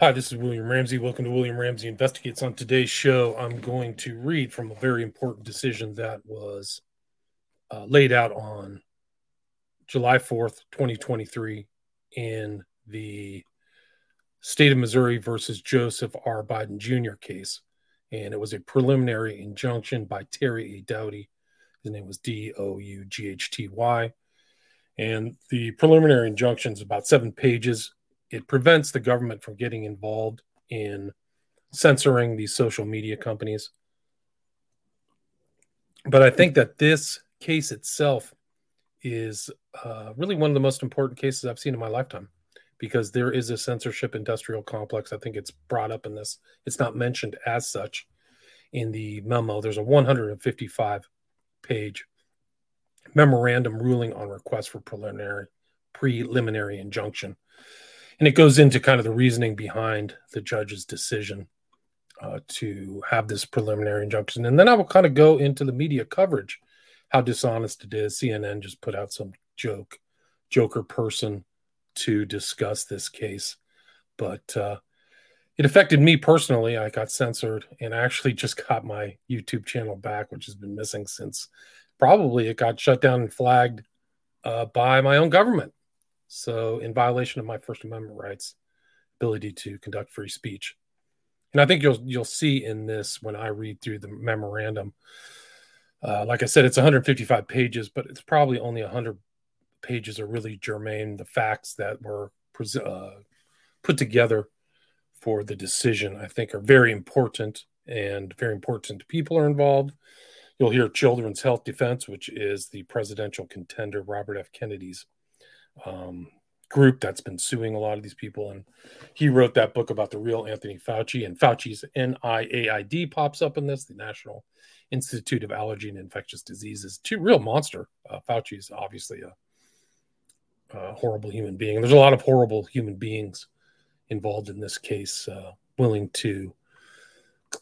Hi, this is William Ramsey. Welcome to William Ramsey Investigates. On today's show, I'm going to read from a very important decision that was uh, laid out on July 4th, 2023, in the state of Missouri versus Joseph R. Biden Jr. case. And it was a preliminary injunction by Terry A. Doughty. His name was D O U G H T Y. And the preliminary injunction is about seven pages it prevents the government from getting involved in censoring these social media companies. But I think that this case itself is uh, really one of the most important cases I've seen in my lifetime because there is a censorship industrial complex. I think it's brought up in this, it's not mentioned as such in the memo. There's a 155 page memorandum ruling on request for preliminary preliminary injunction and it goes into kind of the reasoning behind the judge's decision uh, to have this preliminary injunction. And then I will kind of go into the media coverage, how dishonest it is. CNN just put out some joke, joker person to discuss this case. But uh, it affected me personally. I got censored and actually just got my YouTube channel back, which has been missing since probably it got shut down and flagged uh, by my own government. So, in violation of my First Amendment rights, ability to conduct free speech. And I think you'll you'll see in this when I read through the memorandum. Uh, like I said, it's 155 pages, but it's probably only 100 pages are really germane. The facts that were uh, put together for the decision, I think, are very important and very important people are involved. You'll hear Children's Health Defense, which is the presidential contender Robert F. Kennedy's um, group that's been suing a lot of these people. And he wrote that book about the real Anthony Fauci. And Fauci's NIAID pops up in this, the National Institute of Allergy and Infectious Diseases. Two real monster. Uh, Fauci is obviously a, a, horrible human being. There's a lot of horrible human beings involved in this case, uh, willing to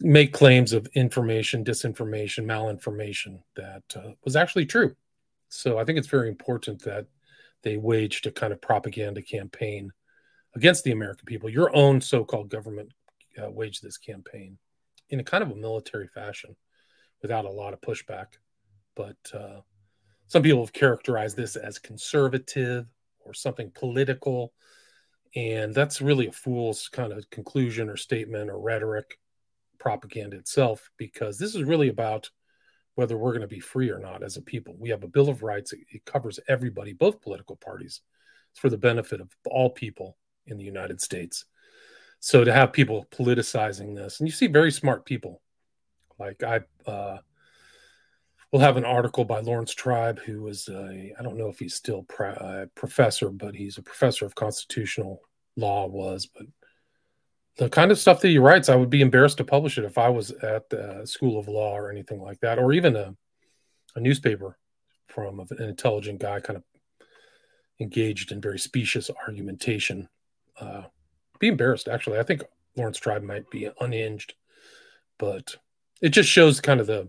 make claims of information, disinformation, malinformation that uh, was actually true. So I think it's very important that they waged a kind of propaganda campaign against the American people. Your own so-called government uh, waged this campaign in a kind of a military fashion, without a lot of pushback. But uh, some people have characterized this as conservative or something political, and that's really a fool's kind of conclusion or statement or rhetoric, propaganda itself, because this is really about whether we're going to be free or not as a people. We have a Bill of Rights, it, covers everybody, both political parties. It's for the benefit of all people in the United States. So to have people politicizing this, and you see very smart people, like I uh, will have an article by Laurence Tribe, who was a, I don't know if he's still a professor, but he's a professor of constitutional law was, but the kind of stuff that he writes, I would be embarrassed to publish it if I was at the School of Law or anything like that, or even a, a newspaper from an intelligent guy, kind of engaged in very specious argumentation. Uh, be embarrassed, actually. I think Laurence Tribe might be unhinged, but it just shows kind of the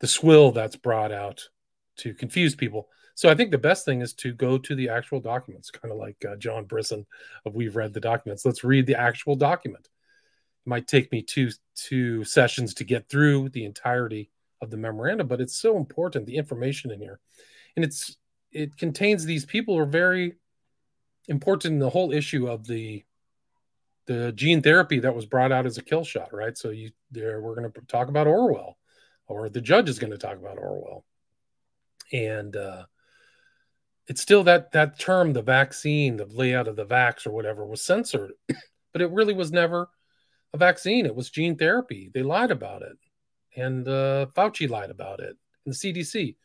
the swill that's brought out to confuse people. So I think the best thing is to go to the actual documents, kind of like uh, John Brisson of We've Read the Documents. Let's read the actual document. It might take me two two sessions to get through the entirety of the memorandum, but it's so important the information in here, and it's it contains these people are very important in the whole issue of the the gene therapy that was brought out as a kill shot, right? So you there we're going to talk about Orwell, or the judge is going to talk about Orwell, and uh, it's still that that term, the vaccine, the layout of the vax or whatever, was censored, but it really was never a vaccine. It was gene therapy. They lied about it, and uh, Fauci lied about it, and the CDC,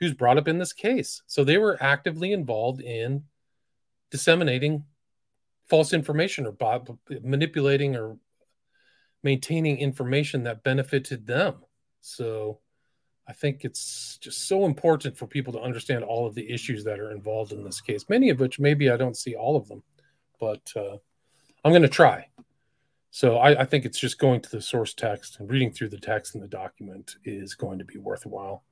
who's brought up in this case. So they were actively involved in disseminating false information or manipulating or maintaining information that benefited them. So I think it's just so important for people to understand all of the issues that are involved in this case, many of which maybe I don't see all of them, but uh, I'm going to try. So I, I, think it's just going to the source text and reading through the text in the document is going to be worthwhile.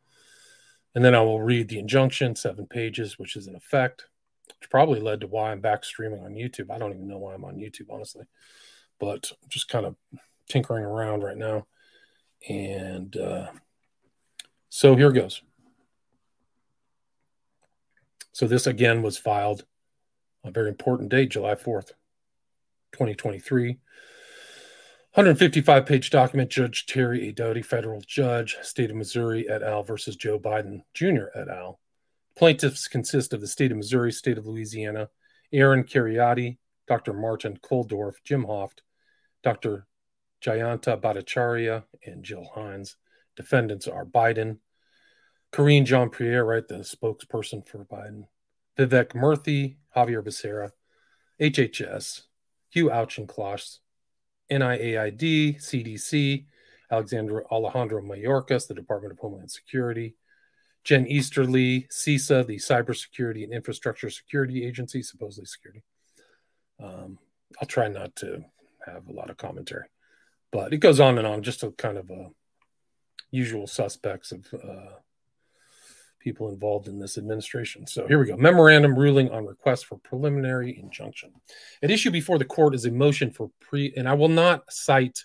And then I will read the injunction, seven pages, which is in effect, which probably led to why I'm back streaming on YouTube. I don't even know why I'm on YouTube, honestly. but just kind of tinkering around right now. And uh, so here goes. So this again was filed on a very important date, July 4th, 2023. 155 page document, Judge Terry A. Doughty, federal judge, state of Missouri et al. versus Joe Biden Jr. et al. Plaintiffs consist of the state of Missouri, state of Louisiana, Aaron Kheriaty, Dr. Martin Kulldorff, Jim Hoft, Dr. Jayanta Bhattacharya, and Jill Hines. Defendants are Biden, Karine Jean Pierre, right, the spokesperson for Biden, Vivek Murthy, Xavier Becerra, HHS, Hugh Auchincloss, NIAID, CDC, Alexandra Alejandro Mayorkas, the Department of Homeland Security, Jen Easterly, CISA, the Cybersecurity and Infrastructure Security Agency, supposedly security. Um, I'll try not to have a lot of commentary, but it goes on and on, just a kind of a usual suspects of uh, people involved in this administration. So here we go. Memorandum ruling on request for preliminary injunction. At issue before the court is a motion for pre, and I will not cite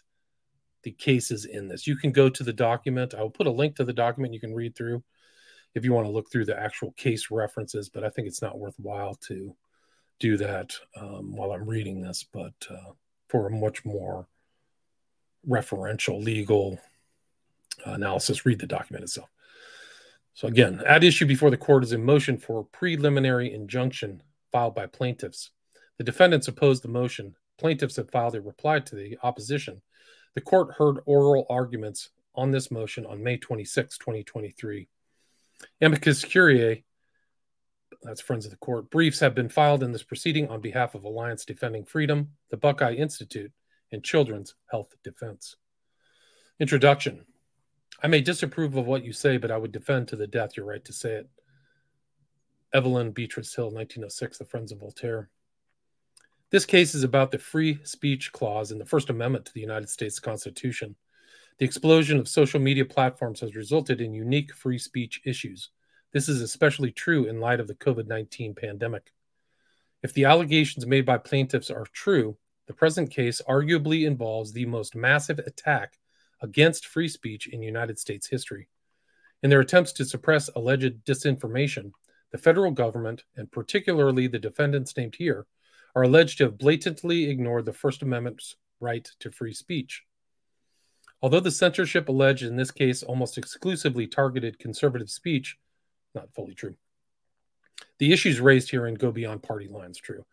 the cases in this. You can go to the document. I will put a link to the document you can read through if you want to look through the actual case references, but I think it's not worthwhile to do that um, while I'm reading this. But uh, for a much more referential legal Uh, analysis, read the document itself. So again, at issue before the court is a motion for preliminary injunction filed by plaintiffs. The defendants opposed the motion. Plaintiffs have filed a reply to the opposition. The court heard oral arguments on this motion on May 26, 2023. Amicus Curiae, that's Friends of the Court, briefs have been filed in this proceeding on behalf of Alliance Defending Freedom, the Buckeye Institute, and Children's Health Defense. Introduction I may disapprove of what you say, but I would defend to the death your right to say it. Evelyn Beatrice Hall, 1906, The Friends of Voltaire. This case is about the free speech clause in the First Amendment to the United States Constitution. The explosion of social media platforms has resulted in unique free speech issues. This is especially true in light of the COVID 19 pandemic. If the allegations made by plaintiffs are true, the present case arguably involves the most massive attack against free speech in United States history. In their attempts to suppress alleged disinformation, the federal government, and particularly the defendants named here, are alleged to have blatantly ignored the First Amendment's right to free speech. Although the censorship alleged in this case almost exclusively targeted conservative speech, not fully true. The issues raised herein go beyond party lines, true.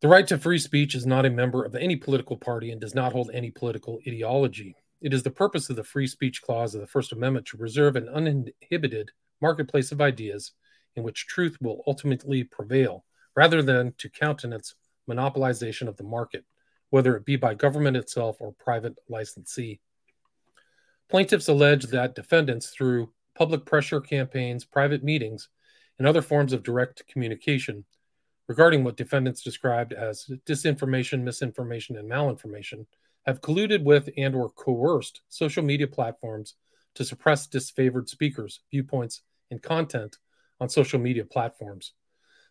The right to free speech is not a member of any political party and does not hold any political ideology. It is the purpose of the Free Speech Clause of the First Amendment to preserve an uninhibited marketplace of ideas in which truth will ultimately prevail, rather than to countenance monopolization of the market, whether it be by government itself or private licensee. Plaintiffs allege that defendants, through public pressure campaigns, private meetings, and other forms of direct communication regarding what defendants described as disinformation, misinformation, and malinformation, have colluded with and or coerced social media platforms to suppress disfavored speakers, viewpoints, and content on social media platforms.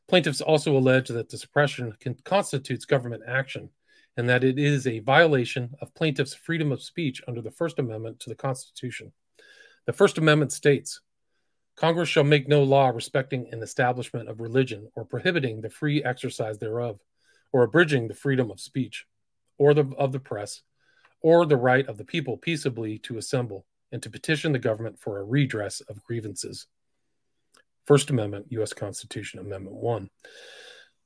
Plaintiffs also allege that the suppression can, constitutes government action and that it is a violation of plaintiffs' freedom of speech under the First Amendment to the Constitution. The First Amendment states Congress shall make no law respecting an establishment of religion or prohibiting the free exercise thereof, or abridging the freedom of speech or the, of the press, or the right of the people peaceably to assemble and to petition the government for a redress of grievances. First Amendment, U.S. Constitution, Amendment 1.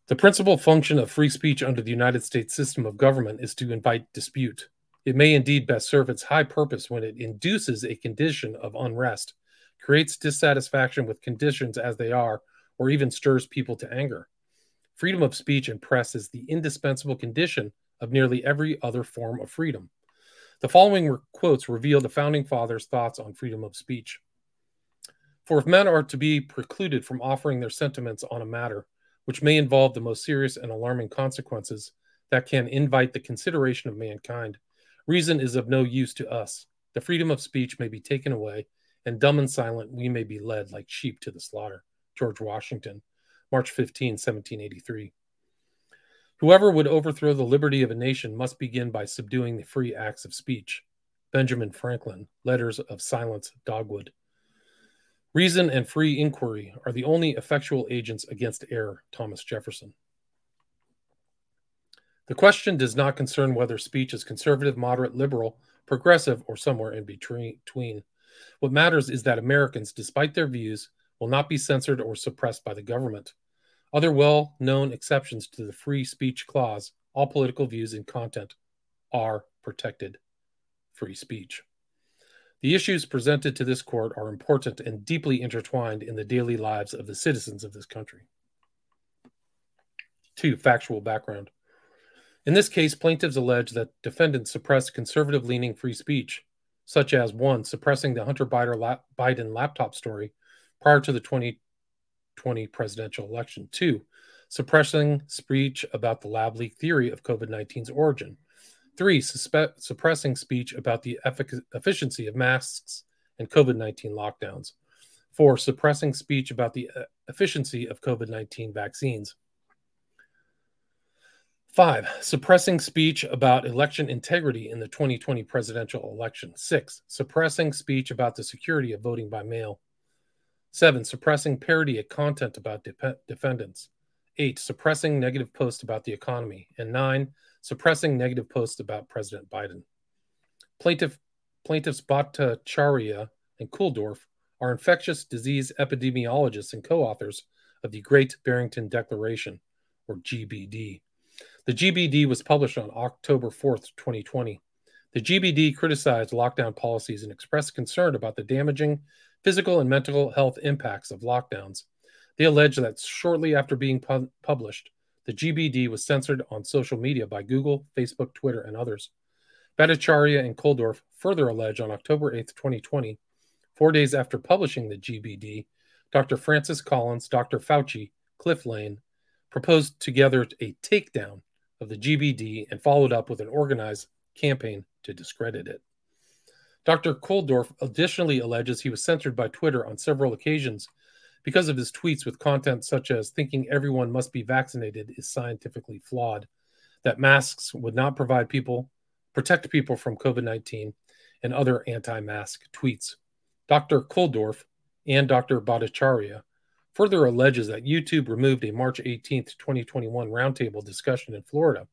The principal function of free speech under the United States system of government is to invite dispute. It may indeed best serve its high purpose when it induces a condition of unrest, creates dissatisfaction with conditions as they are, or even stirs people to anger. Freedom of speech and press is the indispensable condition of nearly every other form of freedom. The following quotes reveal the founding fathers' thoughts on freedom of speech. For if men are to be precluded from offering their sentiments on a matter which may involve the most serious and alarming consequences that can invite the consideration of mankind, reason is of no use to us. The freedom of speech may be taken away, and dumb and silent we may be led like sheep to the slaughter. George Washington, March 15, 1783. Whoever would overthrow the liberty of a nation must begin by subduing the free acts of speech. Benjamin Franklin, Letters of Silence, Dogood. Reason and free inquiry are the only effectual agents against error, Thomas Jefferson. The question does not concern whether speech is conservative, moderate, liberal, progressive, or somewhere in between. What matters is that Americans, despite their views, will not be censored or suppressed by the government. Other well known exceptions to the free speech clause, all political views and content are protected free speech. The issues presented to this court are important and deeply intertwined in the daily lives of the citizens of this country. Two, factual background. In this case, plaintiffs allege that defendants suppressed conservative leaning free speech, such as one, suppressing the Hunter Biden laptop story prior to the 2020 presidential election, two, suppressing speech about the lab leak theory of COVID 19's origin, three, suspe- suppressing speech about the effic- efficiency of masks and COVID 19 lockdowns, four, suppressing speech about the uh, efficiency of COVID 19 vaccines. Five, suppressing speech about election integrity in the 2020 presidential election. Six, suppressing speech about the security of voting by mail. Seven, suppressing parody of content about de- defendants. Eight, suppressing negative posts about the economy. And nine, suppressing negative posts about President Biden. Plaintiff, plaintiffs Bhattacharya and Kulldorff are infectious disease epidemiologists and co authors of the Great Barrington Declaration, or GBD the GBD was published on October 4th, 2020. The GBD criticized lockdown policies and expressed concern about the damaging physical and mental health impacts of lockdowns. They allege that shortly after being pu- published, the GBD was censored on social media by Google, Facebook, Twitter, and others. Bhattacharya and Kulldorff further allege on October 8, 2020, four days after publishing the GBD, Dr. Francis Collins, Dr. Fauci, Cliff Lane proposed together a takedown of the GBD and followed up with an organized campaign to discredit it. Dr. Kulldorff additionally alleges he was censored by Twitter on several occasions because of his tweets with content such as thinking everyone must be vaccinated is scientifically flawed, that masks would not provide people protect people from COVID-19 and other anti-mask tweets. Dr. Kulldorff and Dr. Bhattacharya further alleges that YouTube removed a March 18, 2021 roundtable discussion in Florida,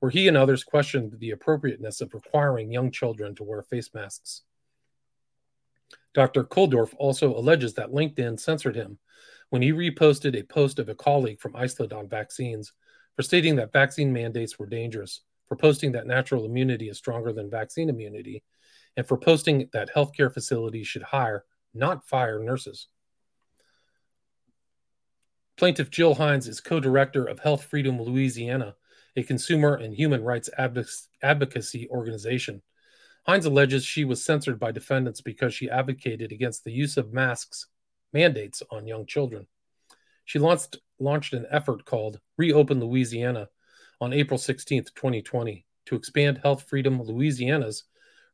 where he and others questioned the appropriateness of requiring young children to wear face masks. Dr. Kulldorff also alleges that LinkedIn censored him when he reposted a post of a colleague from Iceland on vaccines for stating that vaccine mandates were dangerous, for posting that natural immunity is stronger than vaccine immunity, and for posting that healthcare facilities should hire, not fire, nurses. Plaintiff Jill Hines is co director of Health Freedom Louisiana, a consumer and human rights advocacy organization. Hines alleges she was censored by defendants because she advocated against the use of masks mandates on young children. She launched, launched an effort called Reopen Louisiana on April 16, 2020, to expand Health Freedom Louisiana's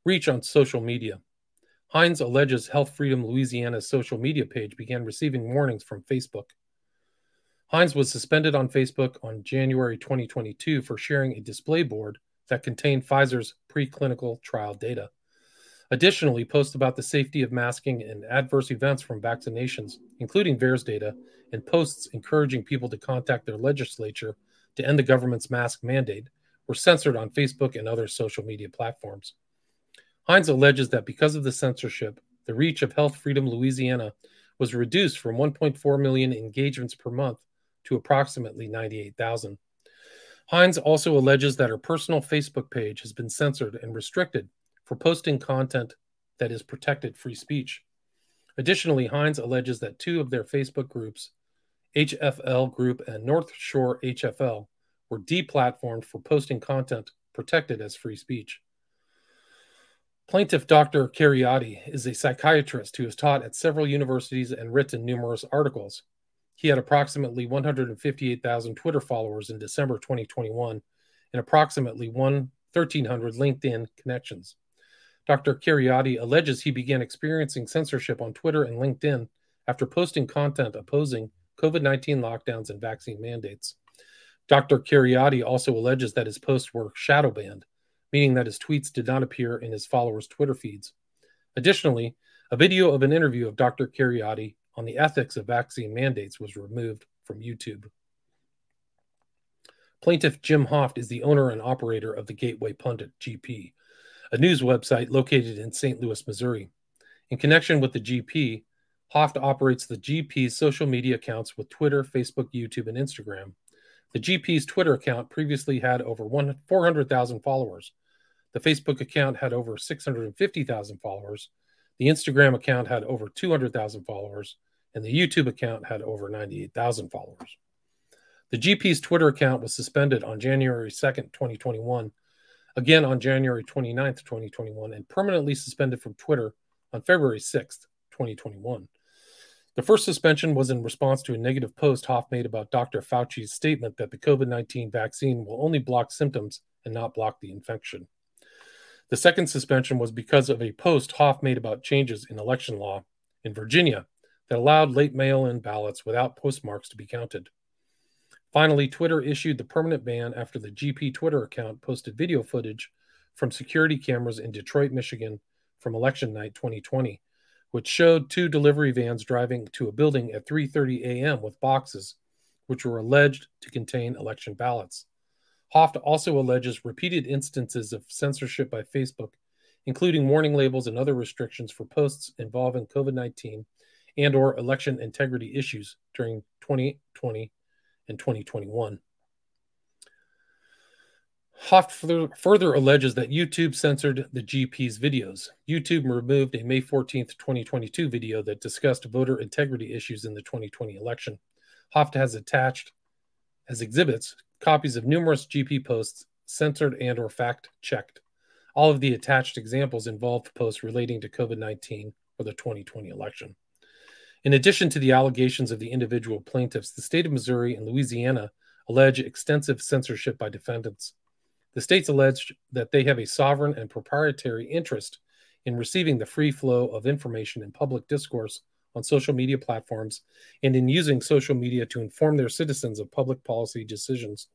reach on social media. Hines alleges Health Freedom Louisiana's social media page began receiving warnings from Facebook. Hines was suspended on Facebook on January 2022 for sharing a display board that contained Pfizer's preclinical trial data. Additionally, posts about the safety of masking and adverse events from vaccinations, including VAERS data, and posts encouraging people to contact their legislature to end the government's mask mandate, were censored on Facebook and other social media platforms. Hines alleges that because of the censorship, the reach of Health Freedom Louisiana was reduced from 1.4 million engagements per month to approximately 98,000. Hines also alleges that her personal Facebook page has been censored and restricted for posting content that is protected free speech. Additionally, Hines alleges that two of their Facebook groups, HFL Group and North Shore HFL, were deplatformed for posting content protected as free speech. Plaintiff Dr. Kheriaty is a psychiatrist who has taught at several universities and written numerous articles. He had approximately 158,000 Twitter followers in December 2021 and approximately 1,300 LinkedIn connections. Dr. Kheriaty alleges he began experiencing censorship on Twitter and LinkedIn after posting content opposing COVID 19 lockdowns and vaccine mandates. Dr. Kheriaty also alleges that his posts were shadow banned, meaning that his tweets did not appear in his followers' Twitter feeds. Additionally, a video of an interview of Dr. Kheriaty on the ethics of vaccine mandates was removed from YouTube. Plaintiff Jim Hoft is the owner and operator of the Gateway Pundit GP, a news website located in St. Louis, Missouri. In connection with the GP, Hoft operates the GP's social media accounts with Twitter, Facebook, YouTube, and Instagram. The GP's Twitter account previously had over 400,000 followers. The Facebook account had over 650,000 followers. The Instagram account had over 200,000 followers. And the YouTube account had over 98,000 followers. The GP's Twitter account was suspended on January 2nd, 2021, again on January 29th, 2021, and permanently suspended from Twitter on February 6th, 2021. The first suspension was in response to a negative post Hoft made about Dr. Fauci's statement that the COVID 19 vaccine will only block symptoms and not block the infection. The second suspension was because of a post Hoft made about changes in election law in Virginia that allowed late mail in ballots without postmarks to be counted. Finally, Twitter issued the permanent ban after the GP Twitter account posted video footage from security cameras in Detroit, Michigan from election night 2020 which showed two delivery vans driving to a building at 3:30 a.m. with boxes which were alleged to contain election ballots. Hoft also alleges repeated instances of censorship by Facebook, including warning labels and other restrictions for posts involving COVID-19 and or election integrity issues during 2020 and 2021. Hoft further alleges that YouTube censored the GP's videos. YouTube removed a May 14, 2022 video that discussed voter integrity issues in the 2020 election. Hoft has attached as exhibits copies of numerous GP posts censored and or fact checked. All of the attached examples involved posts relating to COVID-19 or the 2020 election. In addition to the allegations of the individual plaintiffs, the state of Missouri and Louisiana allege extensive censorship by defendants. The states allege that they have a sovereign and proprietary interest in receiving the free flow of information and public discourse on social media platforms and in using social media to inform their citizens of public policy decisions.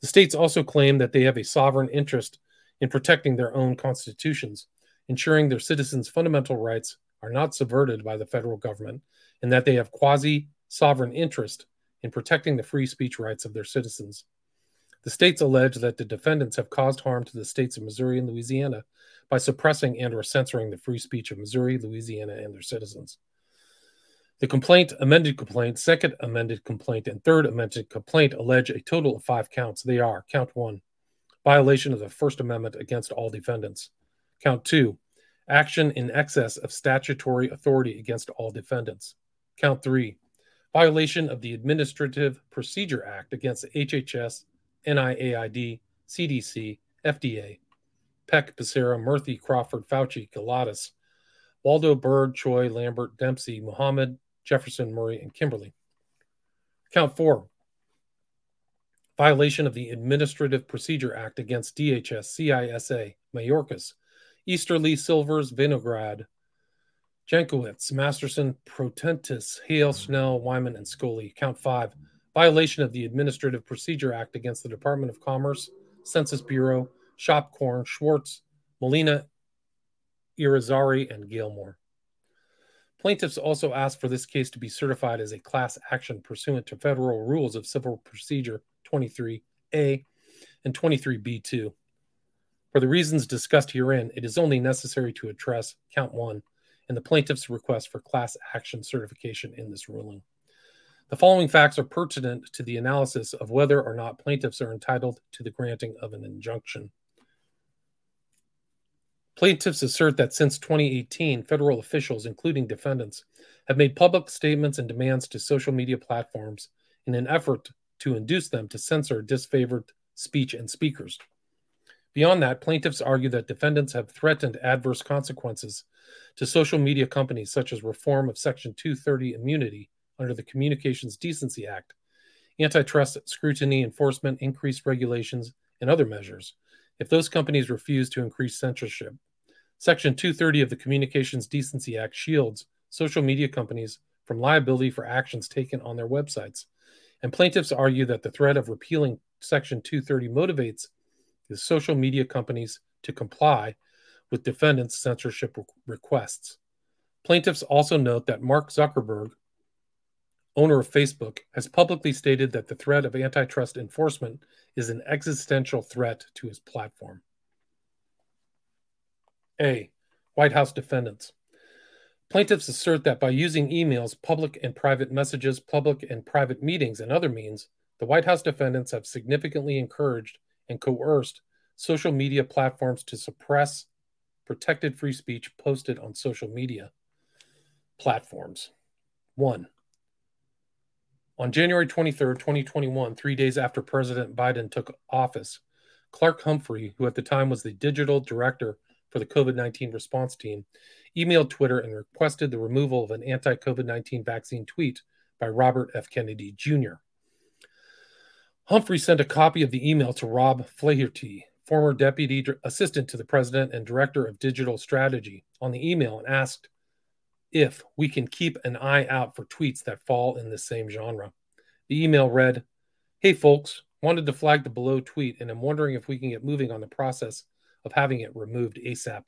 The states also claim that they have a sovereign interest in protecting their own constitutions, ensuring their citizens' fundamental rights are not subverted by the federal government, and that they have quasi sovereign interest in protecting the free speech rights of their citizens. The states allege that the defendants have caused harm to the states of Missouri and Louisiana by suppressing and or censoring the free speech of Missouri, Louisiana, and their citizens. The complaint, amended complaint, second amended complaint, and third amended complaint allege a total of five counts. They are count one, violation of the First Amendment against all defendants. Count two, action in excess of statutory authority against all defendants. Count three, violation of the Administrative Procedure Act against HHS NIAID, CDC, FDA, Peck, Becerra, Murthy, Crawford, Fauci, Galatas, Waldo, Byrd, Choi, Lambert, Dempsey, Muhammad, Jefferson, Murray, and Kimberly. Count four violation of the Administrative Procedure Act against DHS, CISA, Mayorkas, Easterly, Silvers, Vinograd, Jankowicz, Masterson, Protentis, Hale, Snell, Wyman, and Scully. Count five violation of the Administrative Procedure Act against the Department of Commerce, Census Bureau, Shopkorn, Schwartz, Molina, Irizarry, and Galemore. Plaintiffs also asked for this case to be certified as a class action pursuant to federal rules of civil procedure 23A and 23B2. For the reasons discussed herein, it is only necessary to address count one and the plaintiff's request for class action certification in this ruling. The following facts are pertinent to the analysis of whether or not plaintiffs are entitled to the granting of an injunction. Plaintiffs assert that since 2018, federal officials, including defendants, have made public statements and demands to social media platforms in an effort to induce them to censor disfavored speech and speakers. Beyond that, plaintiffs argue that defendants have threatened adverse consequences to social media companies, such as reform of Section 230 immunity under the Communications Decency Act, antitrust scrutiny enforcement, increased regulations, and other measures if those companies refuse to increase censorship. Section 230 of the Communications Decency Act shields social media companies from liability for actions taken on their websites. And plaintiffs argue that the threat of repealing Section 230 motivates the social media companies to comply with defendants' censorship requests. Plaintiffs also note that Mark Zuckerberg, owner of Facebook, has publicly stated that the threat of antitrust enforcement is an existential threat to his platform. A. White House defendants. Plaintiffs assert that by using emails, public and private messages, public and private meetings, and other means, the White House defendants have significantly encouraged and coerced social media platforms to suppress protected free speech posted on social media platforms. One, on January 23, 2021, three days after President Biden took office, Clark Humphrey, who at the time was the digital director for the COVID 19 response team, emailed Twitter and requested the removal of an anti COVID 19 vaccine tweet by Robert F. Kennedy Jr. Humphrey sent a copy of the email to Rob Flaherty, former deputy assistant to the president and director of digital strategy, on the email and asked if we can keep an eye out for tweets that fall in the same genre. The email read Hey, folks, wanted to flag the below tweet and I'm wondering if we can get moving on the process of having it removed ASAP.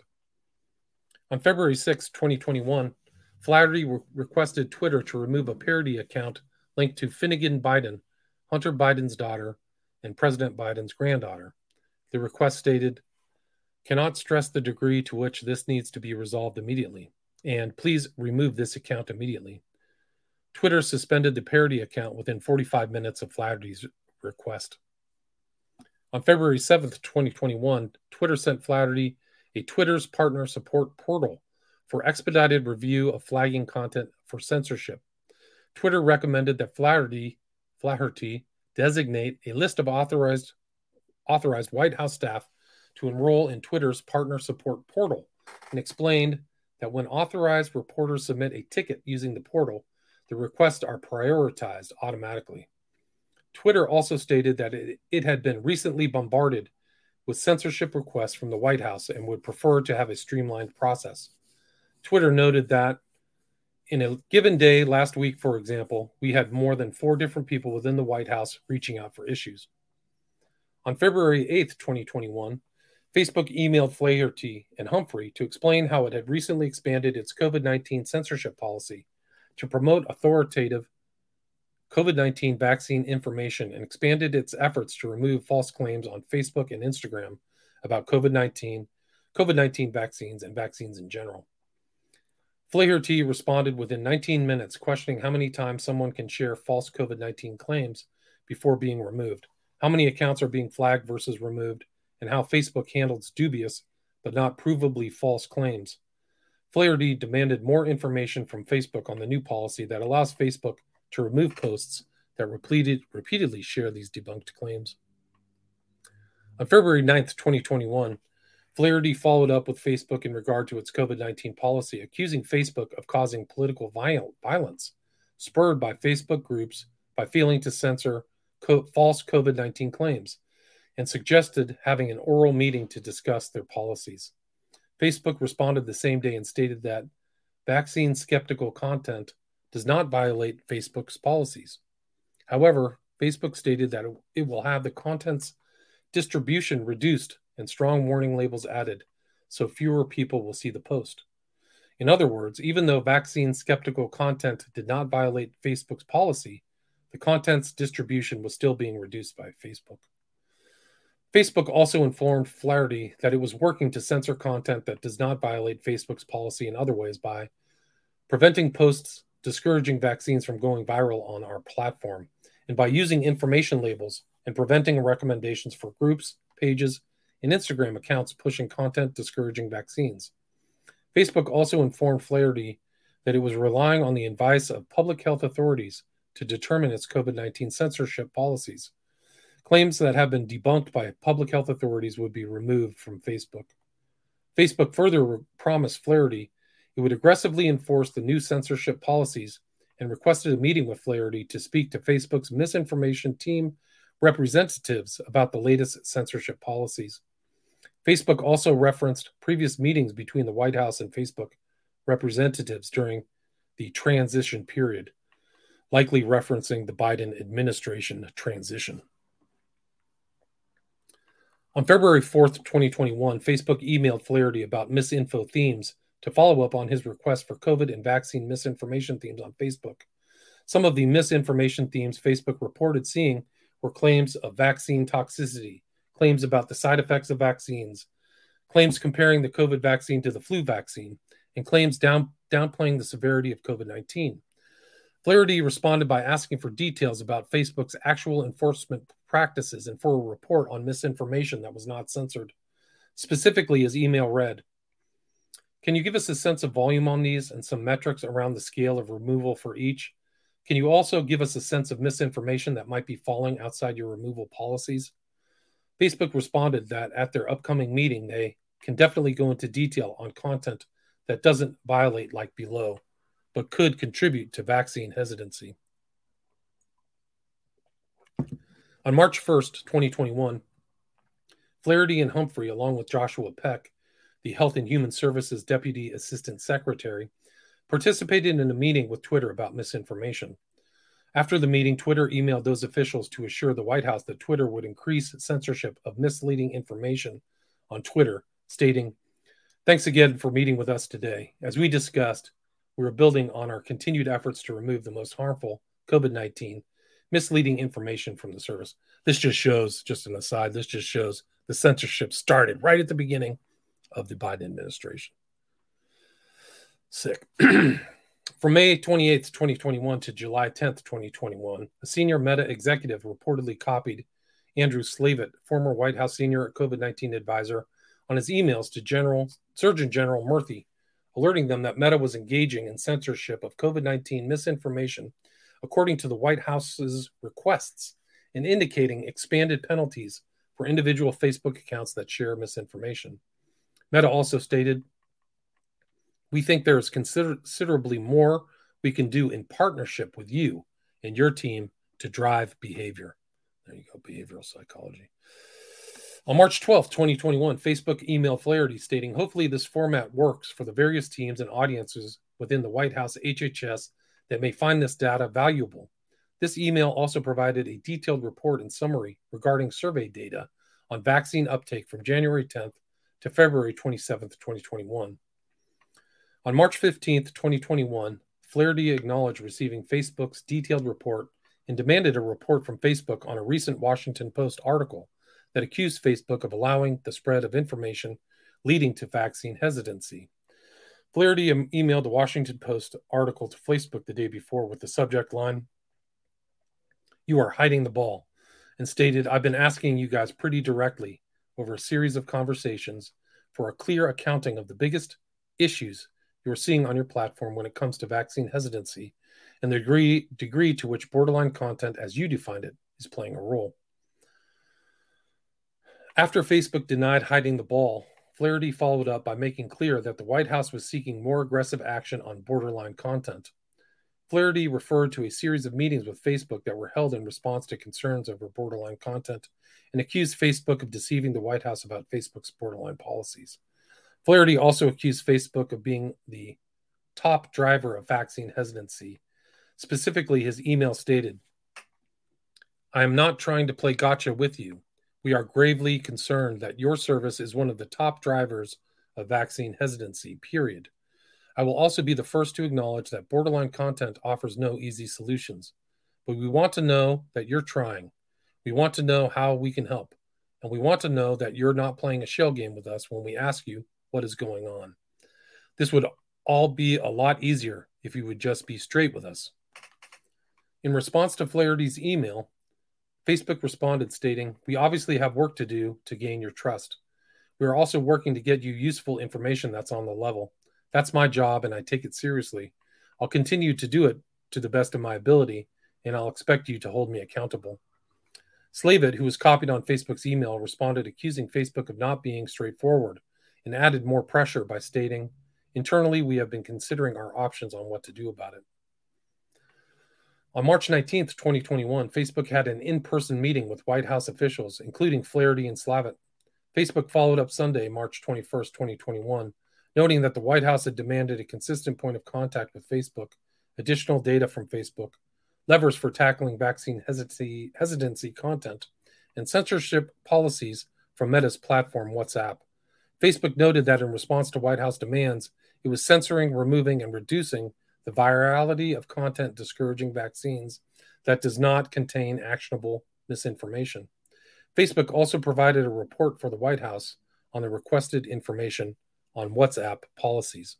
On February 6, 2021, Flaherty re- requested Twitter to remove a parody account linked to Finnegan Biden, Hunter Biden's daughter, and President Biden's granddaughter. The request stated, cannot stress the degree to which this needs to be resolved immediately, and please remove this account immediately. Twitter suspended the parody account within 45 minutes of Flaherty's request. On February 7th, 2021, Twitter sent Flaherty a Twitter's partner support portal for expedited review of flagging content for censorship. Twitter recommended that Flaherty, Flaherty designate a list of authorized authorized White House staff to enroll in Twitter's partner support portal and explained that when authorized reporters submit a ticket using the portal, the requests are prioritized automatically. Twitter also stated that it, it had been recently bombarded with censorship requests from the White House and would prefer to have a streamlined process. Twitter noted that in a given day last week, for example, we had more than four different people within the White House reaching out for issues. On February 8th, 2021, Facebook emailed Flaherty and Humphrey to explain how it had recently expanded its COVID 19 censorship policy to promote authoritative COVID 19 vaccine information and expanded its efforts to remove false claims on Facebook and Instagram about COVID 19, COVID 19 vaccines, and vaccines in general. Flaherty responded within 19 minutes, questioning how many times someone can share false COVID 19 claims before being removed, how many accounts are being flagged versus removed, and how Facebook handles dubious but not provably false claims. Flaherty demanded more information from Facebook on the new policy that allows Facebook to remove posts that repeated, repeatedly share these debunked claims. On February 9th, 2021, Flaherty followed up with Facebook in regard to its COVID 19 policy, accusing Facebook of causing political violence spurred by Facebook groups by failing to censor co- false COVID 19 claims, and suggested having an oral meeting to discuss their policies. Facebook responded the same day and stated that vaccine skeptical content does not violate Facebook's policies. However, Facebook stated that it will have the content's distribution reduced and strong warning labels added so fewer people will see the post. In other words, even though vaccine skeptical content did not violate Facebook's policy, the content's distribution was still being reduced by Facebook. Facebook also informed Flaherty that it was working to censor content that does not violate Facebook's policy in other ways by preventing posts discouraging vaccines from going viral on our platform, and by using information labels and preventing recommendations for groups, pages, and Instagram accounts pushing content discouraging vaccines. Facebook also informed Flaherty that it was relying on the advice of public health authorities to determine its COVID 19 censorship policies. Claims that have been debunked by public health authorities would be removed from Facebook. Facebook further promised Flaherty it would aggressively enforce the new censorship policies and requested a meeting with Flaherty to speak to Facebook's misinformation team representatives about the latest censorship policies. Facebook also referenced previous meetings between the White House and Facebook representatives during the transition period. likely referencing the Biden administration transition. On February 4th, 2021, Facebook emailed Flaherty about misinfo themes to follow up on his request for COVID and vaccine misinformation themes on Facebook. Some of the misinformation themes Facebook reported seeing were claims of vaccine toxicity, claims about the side effects of vaccines, claims comparing the COVID vaccine to the flu vaccine, and claims down, downplaying the severity of COVID 19. Flaherty responded by asking for details about Facebook's actual enforcement practices and for a report on misinformation that was not censored. Specifically, his email read Can you give us a sense of volume on these and some metrics around the scale of removal for each? Can you also give us a sense of misinformation that might be falling outside your removal policies? Facebook responded that at their upcoming meeting, they can definitely go into detail on content that doesn't violate like below, but could contribute to vaccine hesitancy. On March 1st, 2021, Flaherty and Humphrey, along with Joshua Peck, the Health and Human Services Deputy Assistant Secretary, participated in a meeting with Twitter about misinformation. After the meeting, Twitter emailed those officials to assure the White House that Twitter would increase censorship of misleading information on Twitter, stating, Thanks again for meeting with us today. As we discussed, we are building on our continued efforts to remove the most harmful COVID 19 misleading information from the service. This just shows, just an aside, this just shows the censorship started right at the beginning of the Biden administration. Sick. From May 28th, 2021 to July 10th, 2021, a senior Meta executive reportedly copied Andrew Slavitt, former White House senior COVID 19 advisor, on his emails to General Surgeon General Murthy, alerting them that Meta was engaging in censorship of COVID 19 misinformation according to the White House's requests and indicating expanded penalties for individual Facebook accounts that share misinformation. Meta also stated we think there is consider- considerably more we can do in partnership with you and your team to drive behavior. There you go, behavioral psychology. On March 12, 2021, Facebook emailed Flaherty stating, Hopefully, this format works for the various teams and audiences within the White House HHS that may find this data valuable. This email also provided a detailed report and summary regarding survey data on vaccine uptake from January 10th to February 27th, 2021. On March 15th, 2021, Flaherty acknowledged receiving Facebook's detailed report and demanded a report from Facebook on a recent Washington Post article that accused Facebook of allowing the spread of information leading to vaccine hesitancy. Flaherty emailed the Washington Post article to Facebook the day before with the subject line, You are hiding the ball, and stated, I've been asking you guys pretty directly over a series of conversations for a clear accounting of the biggest issues you're seeing on your platform when it comes to vaccine hesitancy and the degree, degree to which borderline content, as you defined it, is playing a role. After Facebook denied hiding the ball, Flaherty followed up by making clear that the White House was seeking more aggressive action on borderline content. Flaherty referred to a series of meetings with Facebook that were held in response to concerns over borderline content and accused Facebook of deceiving the White House about Facebook's borderline policies. Flaherty also accused Facebook of being the top driver of vaccine hesitancy. Specifically, his email stated, I am not trying to play gotcha with you. We are gravely concerned that your service is one of the top drivers of vaccine hesitancy, period. I will also be the first to acknowledge that borderline content offers no easy solutions, but we want to know that you're trying. We want to know how we can help. And we want to know that you're not playing a shell game with us when we ask you what is going on. This would all be a lot easier if you would just be straight with us. In response to Flaherty's email, Facebook responded stating, We obviously have work to do to gain your trust. We are also working to get you useful information that's on the level. That's my job, and I take it seriously. I'll continue to do it to the best of my ability, and I'll expect you to hold me accountable. Slavitt, who was copied on Facebook's email, responded accusing Facebook of not being straightforward and added more pressure by stating, Internally, we have been considering our options on what to do about it. On March 19th, 2021, Facebook had an in person meeting with White House officials, including Flaherty and Slavitt. Facebook followed up Sunday, March 21st, 2021, noting that the White House had demanded a consistent point of contact with Facebook, additional data from Facebook, levers for tackling vaccine hesitancy, hesitancy content, and censorship policies from Meta's platform WhatsApp. Facebook noted that in response to White House demands, it was censoring, removing, and reducing the virality of content discouraging vaccines that does not contain actionable misinformation. Facebook also provided a report for the White House on the requested information on WhatsApp policies.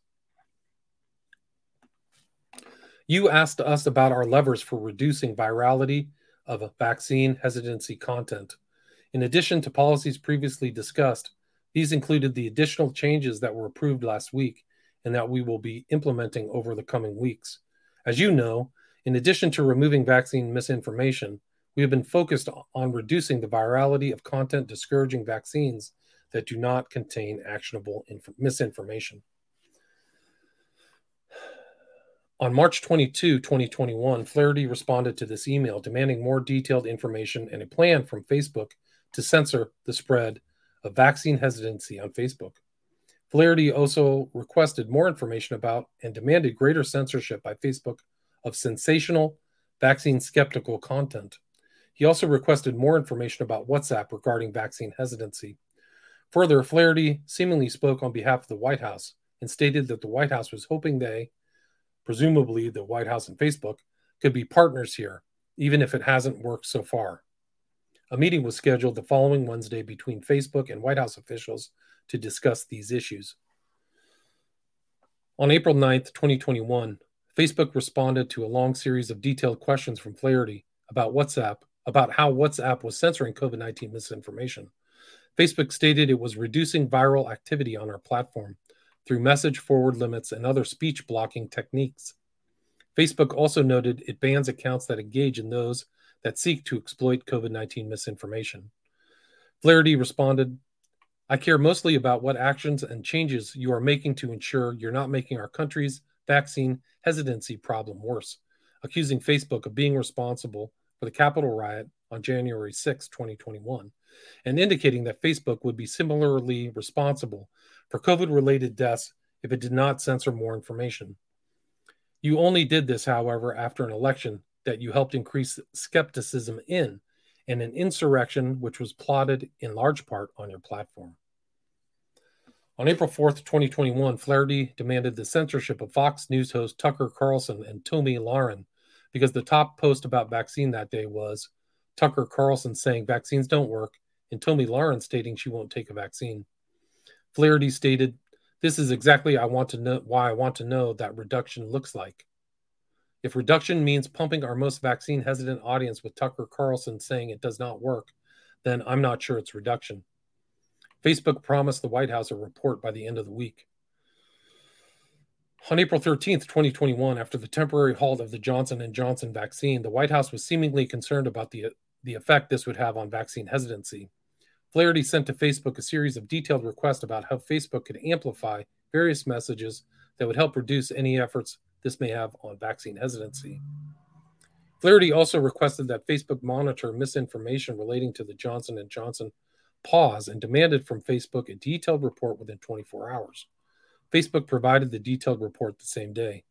You asked us about our levers for reducing virality of vaccine hesitancy content. In addition to policies previously discussed, these included the additional changes that were approved last week and that we will be implementing over the coming weeks. As you know, in addition to removing vaccine misinformation, we have been focused on reducing the virality of content discouraging vaccines that do not contain actionable inf- misinformation. On March 22, 2021, Flaherty responded to this email demanding more detailed information and a plan from Facebook to censor the spread of vaccine hesitancy on Facebook. Flaherty also requested more information about and demanded greater censorship by Facebook of sensational, vaccine skeptical content. He also requested more information about WhatsApp regarding vaccine hesitancy. Further, Flaherty seemingly spoke on behalf of the White House and stated that the White House was hoping they, presumably the White House and Facebook, could be partners here, even if it hasn't worked so far. A meeting was scheduled the following Wednesday between Facebook and White House officials to discuss these issues. On April 9th, 2021, Facebook responded to a long series of detailed questions from Flaherty about WhatsApp, about how WhatsApp was censoring COVID 19 misinformation. Facebook stated it was reducing viral activity on our platform through message forward limits and other speech blocking techniques. Facebook also noted it bans accounts that engage in those that seek to exploit COVID 19 misinformation. Flaherty responded, I care mostly about what actions and changes you are making to ensure you're not making our country's vaccine hesitancy problem worse, accusing Facebook of being responsible for the Capitol riot on January 6, 2021, and indicating that Facebook would be similarly responsible for COVID related deaths if it did not censor more information. You only did this, however, after an election that you helped increase skepticism in and an insurrection which was plotted in large part on your platform. On April 4th, 2021, Flaherty demanded the censorship of Fox News host Tucker Carlson and Tomi Lahren because the top post about vaccine that day was Tucker Carlson saying vaccines don't work and Tomi Lahren stating she won't take a vaccine. Flaherty stated, "This is exactly I want to know why I want to know that reduction looks like. If reduction means pumping our most vaccine hesitant audience with Tucker Carlson saying it does not work, then I'm not sure it's reduction." Facebook promised the White House a report by the end of the week. On April 13th, 2021, after the temporary halt of the Johnson & Johnson vaccine, the White House was seemingly concerned about the, the effect this would have on vaccine hesitancy. Flaherty sent to Facebook a series of detailed requests about how Facebook could amplify various messages that would help reduce any efforts this may have on vaccine hesitancy. Flaherty also requested that Facebook monitor misinformation relating to the Johnson & Johnson pause and demanded from Facebook a detailed report within 24 hours. Facebook provided the detailed report the same day.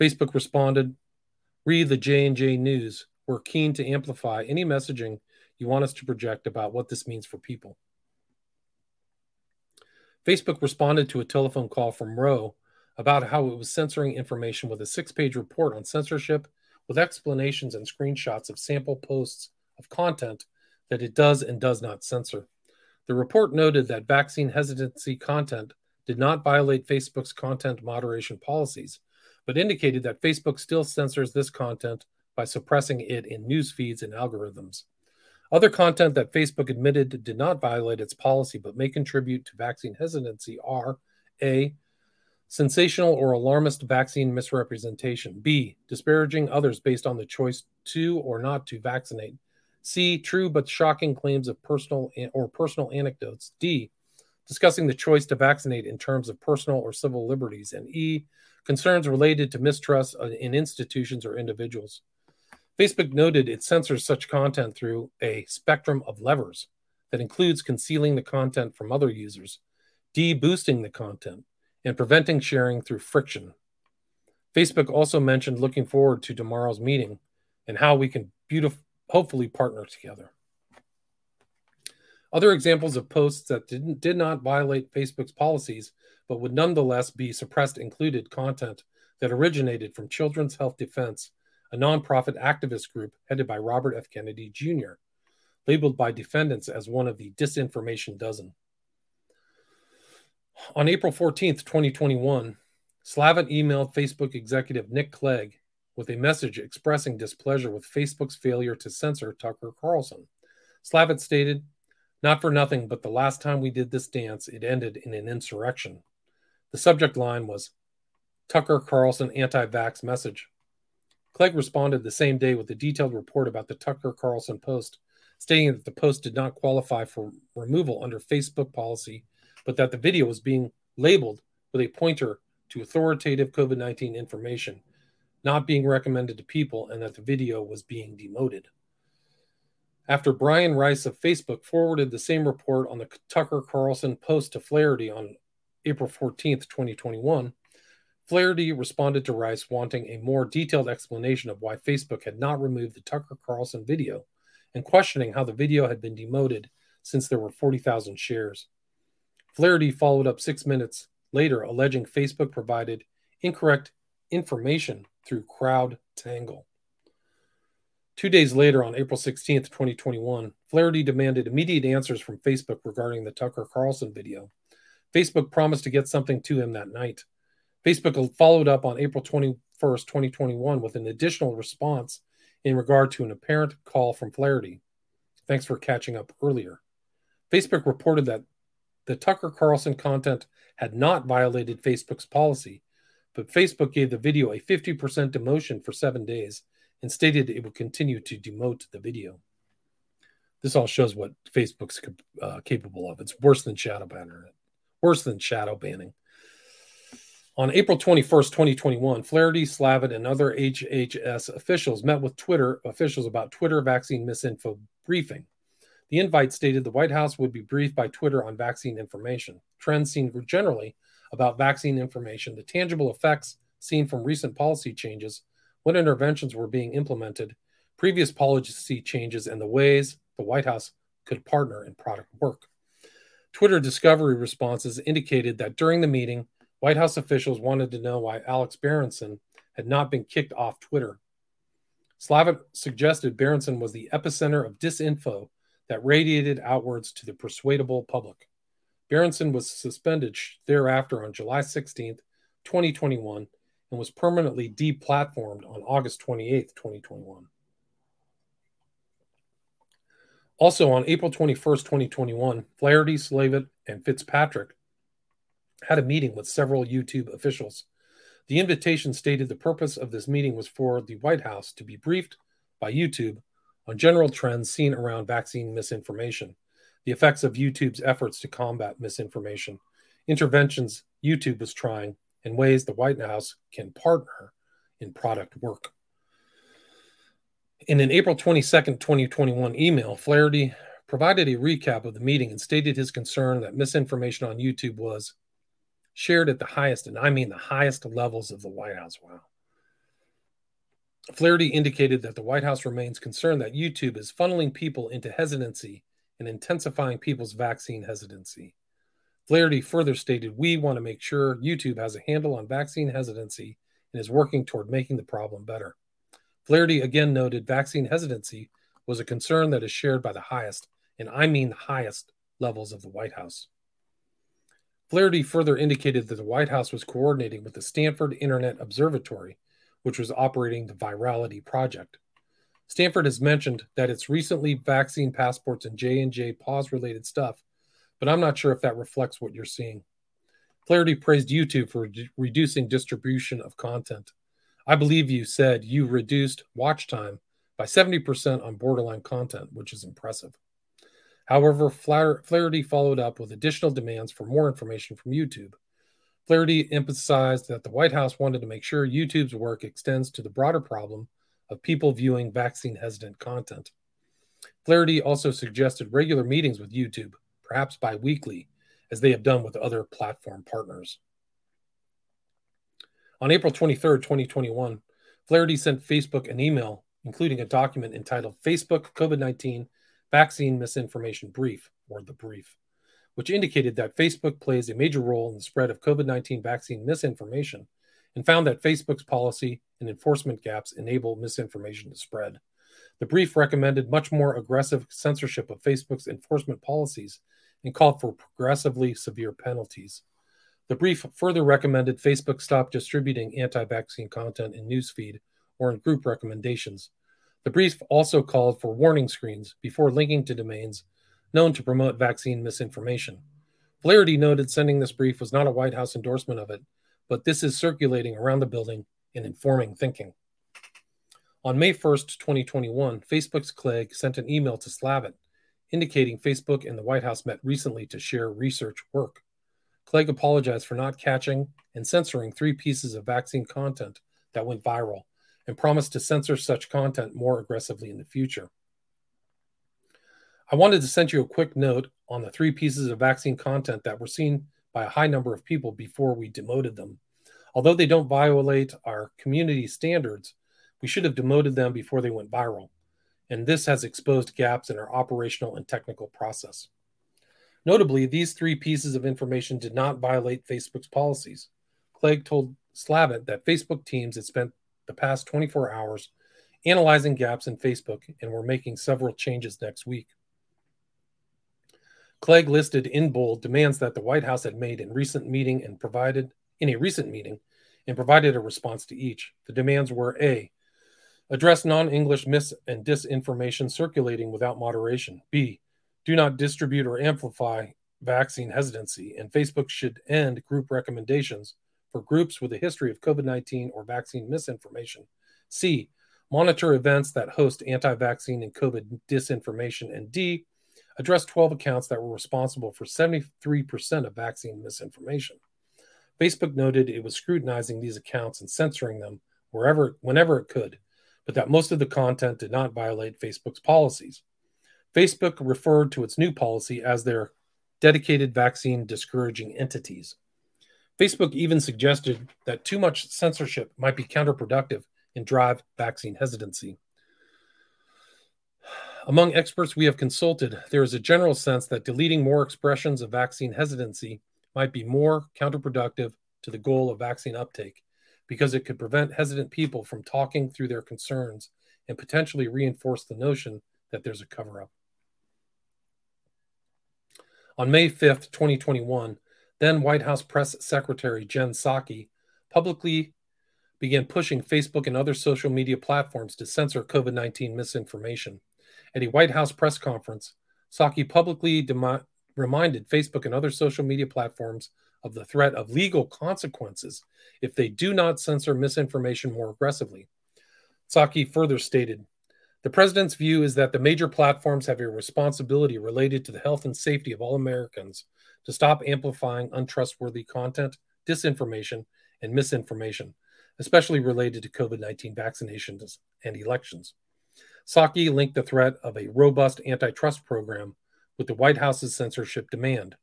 Facebook responded, "Read the J&J news. We're keen to amplify any messaging you want us to project about what this means for people." Facebook responded to a telephone call from Rowe about how it was censoring information with a six page report on censorship with explanations and screenshots of sample posts of content that it does and does not censor. The report noted that vaccine hesitancy content did not violate Facebook's content moderation policies, but indicated that Facebook still censors this content by suppressing it in news feeds and algorithms. Other content that Facebook admitted did not violate its policy but may contribute to vaccine hesitancy are A. Sensational or alarmist vaccine misrepresentation. B. Disparaging others based on the choice to or not to vaccinate. C. True but shocking claims of personal or personal anecdotes. D. Discussing the choice to vaccinate in terms of personal or civil liberties. And E. Concerns related to mistrust uh, in institutions or individuals. Facebook noted it censors such content through a spectrum of levers that includes concealing the content from other users, deboosting the content, and preventing sharing through friction. Facebook also mentioned looking forward to tomorrow's meeting and how we can beautiful, hopefully partner together. Other examples of posts that didn't, did not violate Facebook's policies but would nonetheless be suppressed included content that originated from Children's Health Defense, a nonprofit activist group headed by Robert F. Kennedy Jr., labeled by defendants as one of the disinformation dozen. On April 14th, 2021, Slavitt emailed Facebook executive Nick Clegg with a message expressing displeasure with Facebook's failure to censor Tucker Carlson. Slavitt stated, Not for nothing, but the last time we did this dance, it ended in an insurrection. The subject line was Tucker Carlson anti vax message. Clegg responded the same day with a detailed report about the Tucker Carlson post, stating that the post did not qualify for removal under Facebook policy, but that the video was being labeled with a pointer to authoritative COVID 19 information, not being recommended to people, and that the video was being demoted. After Brian Rice of Facebook forwarded the same report on the Tucker Carlson post to Flaherty on April 14th, 2021, Flaherty responded to Rice wanting a more detailed explanation of why Facebook had not removed the Tucker Carlson video and questioning how the video had been demoted since there were 40,000 shares. Flaherty followed up six minutes later, alleging Facebook provided incorrect information through CrowdTangle. Two days later, on April 16, 2021, Flaherty demanded immediate answers from Facebook regarding the Tucker Carlson video. Facebook promised to get something to him that night. Facebook followed up on April 21st, 2021, with an additional response in regard to an apparent call from Flaherty. Thanks for catching up earlier. Facebook reported that the Tucker Carlson content had not violated Facebook's policy, but Facebook gave the video a 50% demotion for seven days and stated it would continue to demote the video. This all shows what Facebook's uh, capable of. It's worse than shadow banning. Worse than shadow banning. On April 21st, 2021, Flaherty, Slavitt, and other HHS officials met with Twitter officials about Twitter vaccine misinfo briefing. The invite stated the White House would be briefed by Twitter on vaccine information, trends seen generally about vaccine information, the tangible effects seen from recent policy changes, what interventions were being implemented, previous policy changes, and the ways the White House could partner in product work. Twitter discovery responses indicated that during the meeting, White House officials wanted to know why Alex Berenson had not been kicked off Twitter. Slavitt suggested Berenson was the epicenter of disinfo that radiated outwards to the persuadable public. Berenson was suspended thereafter on July 16, 2021, and was permanently deplatformed on August 28, 2021. Also on April 21, 2021, Flaherty, Slavitt, and Fitzpatrick had a meeting with several YouTube officials. The invitation stated the purpose of this meeting was for the White House to be briefed by YouTube on general trends seen around vaccine misinformation, the effects of YouTube's efforts to combat misinformation, interventions YouTube was trying, and ways the White House can partner in product work. In an April 22, 2021 email, Flaherty provided a recap of the meeting and stated his concern that misinformation on YouTube was shared at the highest, and I mean the highest levels of the White House. Wow. Flaherty indicated that the White House remains concerned that YouTube is funneling people into hesitancy and intensifying people's vaccine hesitancy. Flaherty further stated, We want to make sure YouTube has a handle on vaccine hesitancy and is working toward making the problem better. Flaherty again noted vaccine hesitancy was a concern that is shared by the highest, and I mean the highest, levels of the White House. Flaherty further indicated that the White House was coordinating with the Stanford Internet Observatory which was operating the Virality project. Stanford has mentioned that it's recently vaccine passports and J&J pause related stuff, but I'm not sure if that reflects what you're seeing. Flaherty praised YouTube for re- reducing distribution of content. I believe you said you reduced watch time by 70% on borderline content, which is impressive. However, Flaherty followed up with additional demands for more information from YouTube. Flaherty emphasized that the White House wanted to make sure YouTube's work extends to the broader problem of people viewing vaccine hesitant content. Flaherty also suggested regular meetings with YouTube, perhaps bi weekly, as they have done with other platform partners. On April 23, 2021, Flaherty sent Facebook an email including a document entitled Facebook COVID 19 Vaccine Misinformation Brief, or the brief, which indicated that Facebook plays a major role in the spread of COVID 19 vaccine misinformation and found that Facebook's policy and enforcement gaps enable misinformation to spread. The brief recommended much more aggressive censorship of Facebook's enforcement policies and called for progressively severe penalties. The brief further recommended Facebook stop distributing anti vaccine content in newsfeed or in group recommendations. The brief also called for warning screens before linking to domains known to promote vaccine misinformation. Flaherty noted sending this brief was not a White House endorsement of it, but this is circulating around the building and informing thinking. On May 1st, 2021, Facebook's Clegg sent an email to Slavitt indicating Facebook and the White House met recently to share research work. Clegg apologized for not catching and censoring three pieces of vaccine content that went viral and promised to censor such content more aggressively in the future. I wanted to send you a quick note on the three pieces of vaccine content that were seen by a high number of people before we demoted them. Although they don't violate our community standards, we should have demoted them before they went viral, and this has exposed gaps in our operational and technical process. Notably, these three pieces of information did not violate Facebook's policies. Clegg told Slavitt that Facebook teams had spent the past 24 hours analyzing gaps in Facebook and were making several changes next week. Clegg listed in bold demands that the White House had made in recent meeting and provided in a recent meeting and provided a response to each. The demands were A, Address non English mis and disinformation circulating without moderation. B. Do not distribute or amplify vaccine hesitancy, and Facebook should end group recommendations for groups with a history of COVID 19 or vaccine misinformation. C. Monitor events that host anti vaccine and COVID disinformation. And D. Address 12 accounts that were responsible for 73% of vaccine misinformation. Facebook noted it was scrutinizing these accounts and censoring them wherever, whenever it could but that most of the content did not violate Facebook's policies. Facebook referred to its new policy as their dedicated vaccine discouraging entities. Facebook even suggested that too much censorship might be counterproductive and drive vaccine hesitancy. Among experts we have consulted, there is a general sense that deleting more expressions of vaccine hesitancy might be more counterproductive to the goal of vaccine uptake because it could prevent hesitant people from talking through their concerns and potentially reinforce the notion that there's a cover up. On May 5th, 2021, then White House Press Secretary Jen Psaki publicly began pushing Facebook and other social media platforms to censor COVID 19 misinformation. At a White House press conference, Psaki publicly dem- reminded Facebook and other social media platforms of the threat of legal consequences if they do not censor misinformation more aggressively. Psaki further stated The president's view is that the major platforms have a responsibility related to the health and safety of all Americans to stop amplifying untrustworthy content, disinformation, and misinformation, especially related to COVID 19 vaccinations and elections. Psaki linked the threat of a robust antitrust program with the White House's censorship demand.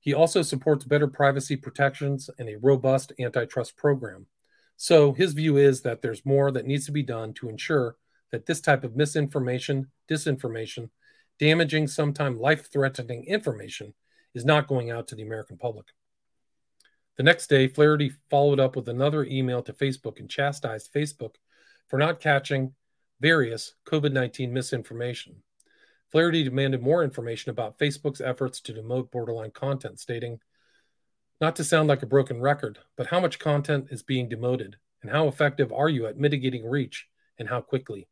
He also supports better privacy protections and a robust antitrust program. So his view is that there's more that needs to be done to ensure that this type of misinformation, disinformation, damaging, sometimes life threatening information is not going out to the American public. The next day, Flaherty followed up with another email to Facebook and chastised Facebook for not catching various COVID 19 misinformation. Flaherty demanded more information about Facebook's efforts to demote borderline content, stating, Not to sound like a broken record, but how much content is being demoted, and how effective are you at mitigating reach, and how quickly?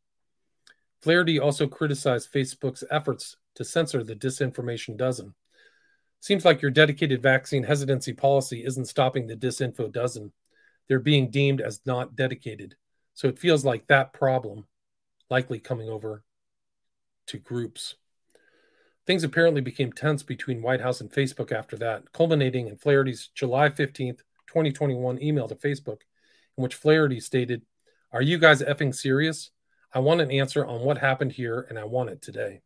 Flaherty also criticized Facebook's efforts to censor the disinformation dozen. Seems like your dedicated vaccine hesitancy policy isn't stopping the disinfo dozen. They're being deemed as not dedicated. So it feels like that problem likely coming over to groups. Things apparently became tense between White House and Facebook after that, culminating in Flaherty's July 15th, 2021 email to Facebook, in which Flaherty stated, Are you guys effing serious? I want an answer on what happened here, and I want it today.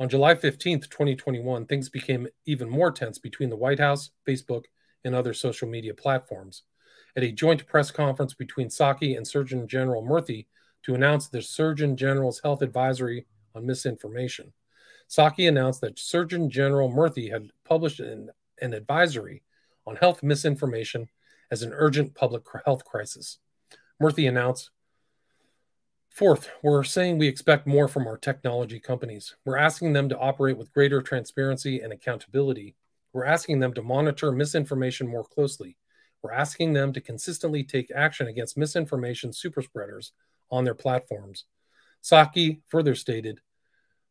On July 15th, 2021, things became even more tense between the White House, Facebook, and other social media platforms. At a joint press conference between Psaki and Surgeon General Murthy to announce the Surgeon General's health advisory on misinformation. Psaki announced that Surgeon General Murthy had published an, an advisory on health misinformation as an urgent public health crisis. Murthy announced Fourth, we're saying we expect more from our technology companies. We're asking them to operate with greater transparency and accountability. We're asking them to monitor misinformation more closely. We're asking them to consistently take action against misinformation superspreaders on their platforms. Psaki further stated,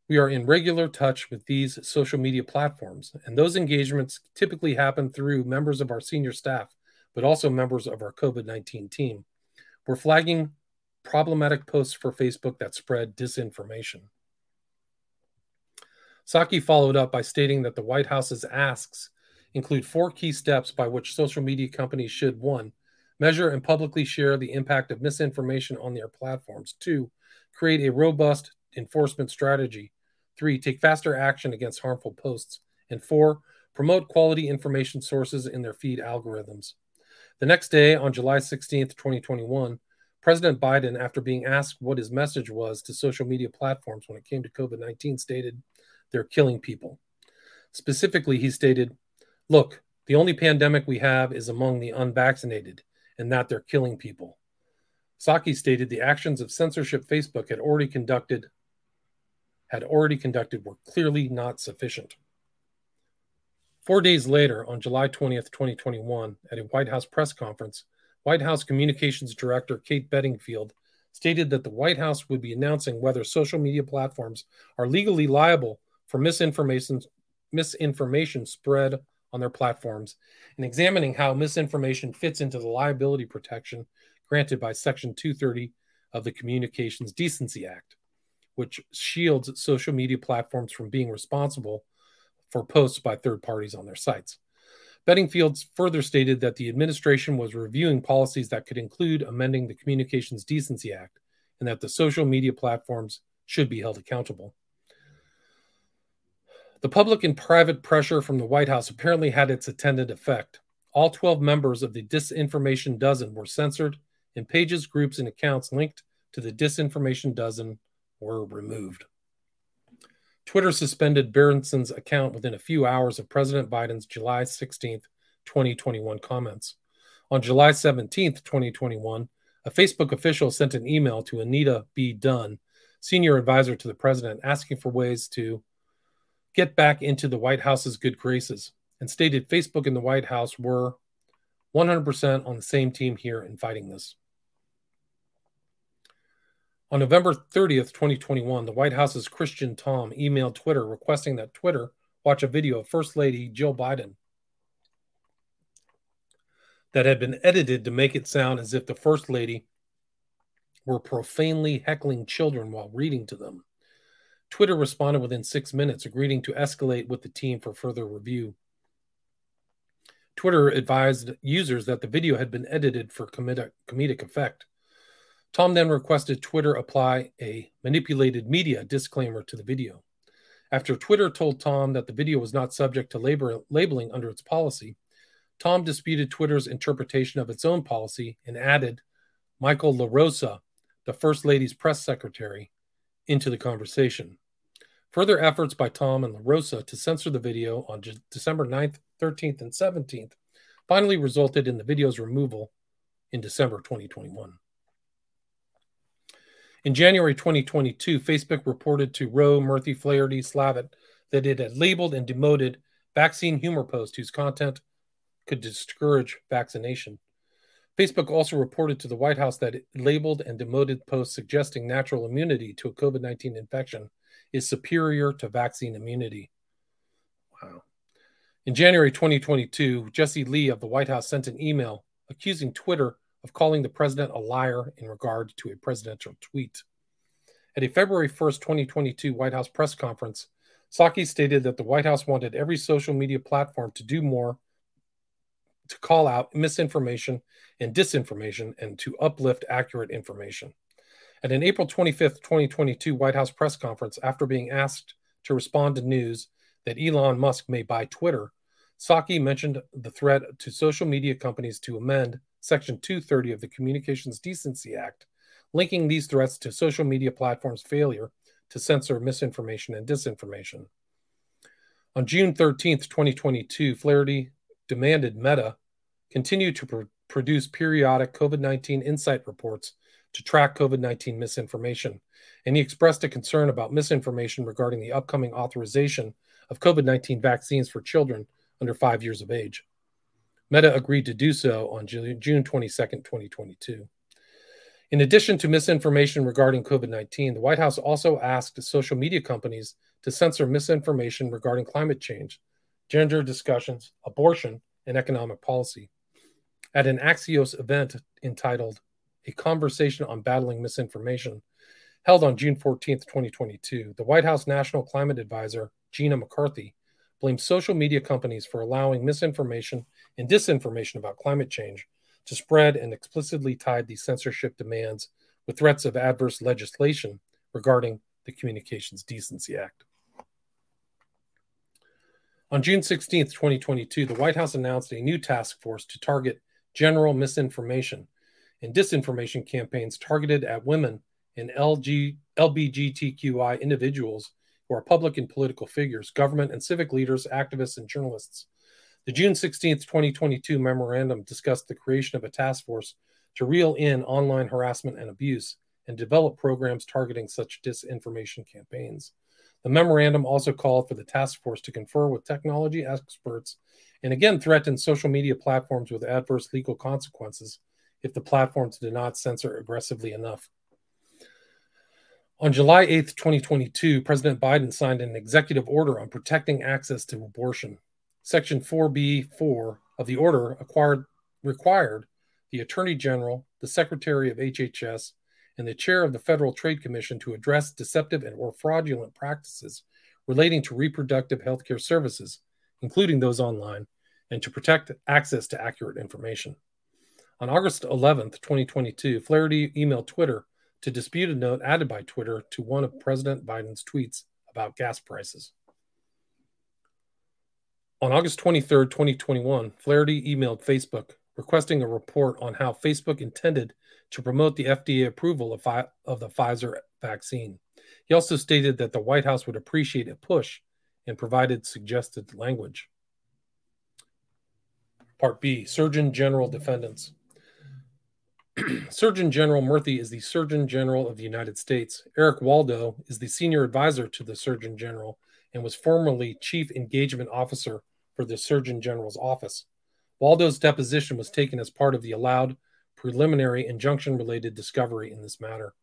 we are in regular touch with these social media platforms, and those engagements typically happen through members of our senior staff, but also members of our COVID 19 team. We're flagging problematic posts for Facebook that spread disinformation. Psaki followed up by stating that the White House's asks include four key steps by which social media companies should one, measure and publicly share the impact of misinformation on their platforms, two, create a robust enforcement strategy, three, take faster action against harmful posts, and four, promote quality information sources in their feed algorithms. The next day, on July 16, 2021, President Biden, after being asked what his message was to social media platforms when it came to COVID 19, stated, They're killing people. Specifically, he stated, Look, the only pandemic we have is among the unvaccinated, and that they're killing people. Psaki stated the actions of censorship Facebook had already conducted had already conducted were clearly not sufficient. Four days later, on July 20th, 2021, at a White House press conference, White House Communications Director Kate Bedingfield stated that the White House would be announcing whether social media platforms are legally liable for misinformation, misinformation spread on their platforms and examining how misinformation fits into the liability protection granted by Section 230 of the Communications Decency Act, which shields social media platforms from being responsible for posts by third parties on their sites. Bedingfield further stated that the administration was reviewing policies that could include amending the Communications Decency Act and that the social media platforms should be held accountable. The public and private pressure from the White House apparently had its intended effect. All 12 members of the Disinformation Dozen were censored, and pages, groups, and accounts linked to the Disinformation Dozen were removed. Twitter suspended Berenson's account within a few hours of President Biden's July 16, 2021 comments. On July 17, 2021, a Facebook official sent an email to Anita B. Dunn, senior advisor to the president, asking for ways to get back into the White House's good graces and stated Facebook and the White House were 100% on the same team here in fighting this. On November 30th, 2021, the White House's Christian Tom emailed Twitter requesting that Twitter watch a video of First Lady Jill Biden that had been edited to make it sound as if the First Lady were profanely heckling children while reading to them. Twitter responded within six minutes, agreeing to escalate with the team for further review. Twitter advised users that the video had been edited for comedic, comedic effect. Tom then requested Twitter apply a manipulated media disclaimer to the video. After Twitter told Tom that the video was not subject to labor, labeling under its policy, Tom disputed Twitter's interpretation of its own policy and added Michael LaRosa, the First Lady's press secretary, into the conversation. Further efforts by Tom and LaRosa to censor the video on December 9th, 13th, and 17th finally resulted in the video's removal in December 2021. In January 2022, Facebook reported to Rowe, Murthy, Flaherty, Slavitt that it had labeled and demoted vaccine humor posts whose content could discourage vaccination. Facebook also reported to the White House that it labeled and demoted posts suggesting natural immunity to a COVID 19 infection is superior to vaccine immunity. Wow. In January 2022, Jesse Lee of the White House sent an email accusing Twitter of calling the president a liar in regard to a presidential tweet. At a February 1st, 2022 White House press conference, Psaki stated that the White House wanted every social media platform to do more to call out misinformation and disinformation and to uplift accurate information. At an April 25th, 2022 White House press conference, after being asked to respond to news that Elon Musk may buy Twitter, Psaki mentioned the threat to social media companies to amend Section 230 of the Communications Decency Act, linking these threats to social media platforms' failure to censor misinformation and disinformation. On June 13, 2022, Flaherty demanded Meta continue to pr- produce periodic COVID 19 insight reports to track COVID 19 misinformation. And he expressed a concern about misinformation regarding the upcoming authorization of COVID 19 vaccines for children under five years of age. Meta agreed to do so on June 22, 2022. In addition to misinformation regarding COVID 19, the White House also asked social media companies to censor misinformation regarding climate change, gender discussions, abortion, and economic policy. At an Axios event entitled A Conversation on Battling Misinformation, held on June 14, 2022, the White House National Climate Advisor, Gina McCarthy, blamed social media companies for allowing misinformation and disinformation about climate change to spread and explicitly tied these censorship demands with threats of adverse legislation regarding the Communications Decency Act. On June 16, 2022, the White House announced a new task force to target general misinformation and disinformation campaigns targeted at women and LG, LBGTQI individuals who are public and political figures, government and civic leaders, activists, and journalists. The June 16, 2022 memorandum discussed the creation of a task force to reel in online harassment and abuse and develop programs targeting such disinformation campaigns. The memorandum also called for the task force to confer with technology experts and again threatened social media platforms with adverse legal consequences if the platforms did not censor aggressively enough. On July 8, 2022, President Biden signed an executive order on protecting access to abortion. Section 4B4 of the order acquired, required the Attorney General, the Secretary of HHS, and the Chair of the Federal Trade Commission to address deceptive and or fraudulent practices relating to reproductive health care services, including those online, and to protect access to accurate information. On August 11, 2022, Flaherty emailed Twitter to dispute a note added by Twitter to one of President Biden's tweets about gas prices. On August 23, 2021, Flaherty emailed Facebook requesting a report on how Facebook intended to promote the FDA approval of, fi- of the Pfizer vaccine. He also stated that the White House would appreciate a push and provided suggested language. Part B Surgeon General Defendants. Surgeon General Murthy is the Surgeon General of the United States. Eric Waldo is the senior advisor to the Surgeon General and was formerly Chief Engagement Officer for the Surgeon General's office. Waldo's deposition was taken as part of the allowed preliminary injunction related discovery in this matter.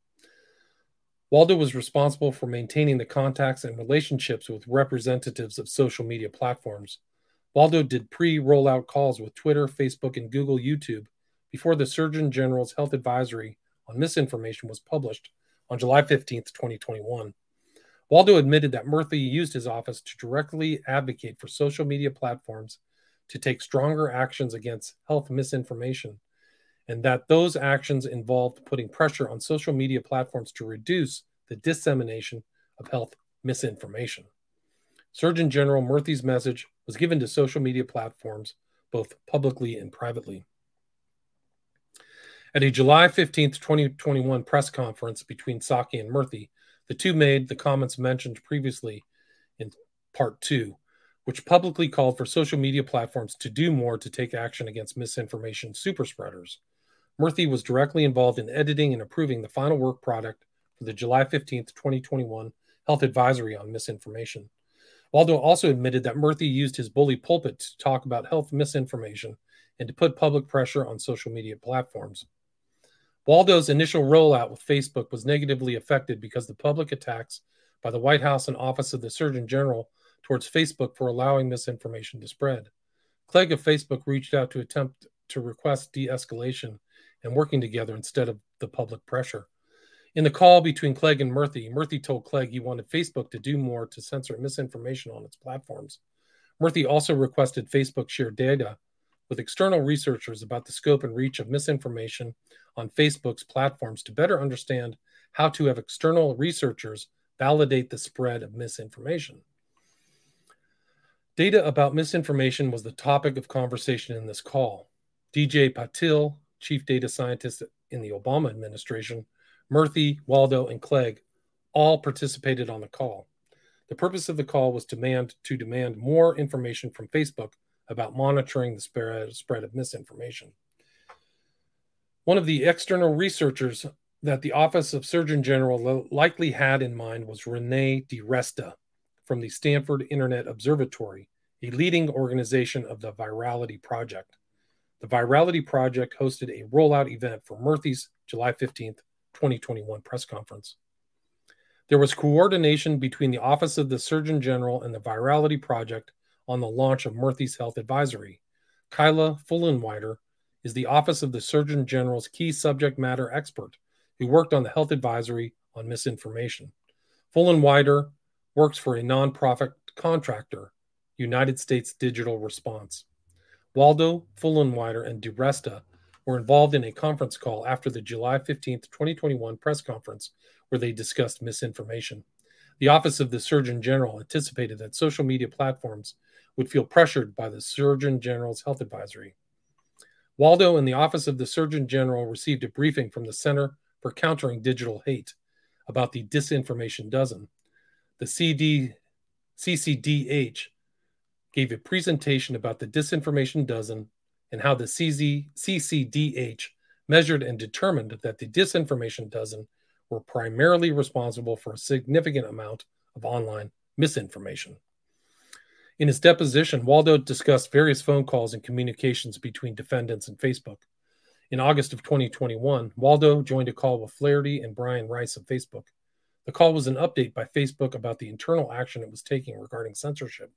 Waldo was responsible for maintaining the contacts and relationships with representatives of social media platforms. Waldo did pre rollout calls with Twitter, Facebook, and Google YouTube before the Surgeon General's health advisory on misinformation was published on July 15, 2021. Waldo admitted that Murthy used his office to directly advocate for social media platforms to take stronger actions against health misinformation, and that those actions involved putting pressure on social media platforms to reduce the dissemination of health misinformation. Surgeon General Murthy's message was given to social media platforms, both publicly and privately. At a July 15, 2021 press conference between Psaki and Murthy, the two made the comments mentioned previously in part two, which publicly called for social media platforms to do more to take action against misinformation superspreaders. Murthy was directly involved in editing and approving the final work product for the July 15, 2021 Health Advisory on Misinformation. Waldo also admitted that Murthy used his bully pulpit to talk about health misinformation and to put public pressure on social media platforms. Waldo's initial rollout with Facebook was negatively affected because the public attacks by the White House and Office of the Surgeon General towards Facebook for allowing misinformation to spread. Clegg of Facebook reached out to attempt to request de escalation and working together instead of the public pressure. In the call between Clegg and Murthy, Murthy told Clegg he wanted Facebook to do more to censor misinformation on its platforms. Murthy also requested Facebook share data with external researchers about the scope and reach of misinformation on Facebook's platforms to better understand how to have external researchers validate the spread of misinformation. Data about misinformation was the topic of conversation in this call. DJ Patil, chief data scientist in the Obama administration, Murthy, Waldo, and Clegg all participated on the call. The purpose of the call was demand to demand more information from Facebook about monitoring the spread, of misinformation. One of the external researchers that the Office of Surgeon General likely had in mind was Rene DiResta from the Stanford Internet Observatory, a leading organization of the Virality Project. The Virality Project hosted a rollout event for Murthy's July 15th, 2021 press conference. There was coordination between the Office of the Surgeon General and the Virality Project on the launch of Murthy's Health Advisory. Kyla Fullenwider is the Office of the Surgeon General's key subject matter expert who worked on the health advisory on misinformation. Fullenwider works for a nonprofit contractor, United States Digital Response. Waldo, Fullenwider, and DiResta were involved in a conference call after the July 15, 2021 press conference where they discussed misinformation. The Office of the Surgeon General anticipated that social media platforms would feel pressured by the Surgeon General's health advisory. Waldo and the Office of the Surgeon General received a briefing from the Center for Countering Digital Hate about the Disinformation Dozen. The CD, CCDH gave a presentation about the Disinformation Dozen and how the CZ, CCDH measured and determined that the Disinformation Dozen were primarily responsible for a significant amount of online misinformation. In his deposition, Waldo discussed various phone calls and communications between defendants and Facebook. In August of 2021, Waldo joined a call with Flaherty and Brian Rice of Facebook. The call was an update by Facebook about the internal action it was taking regarding censorship.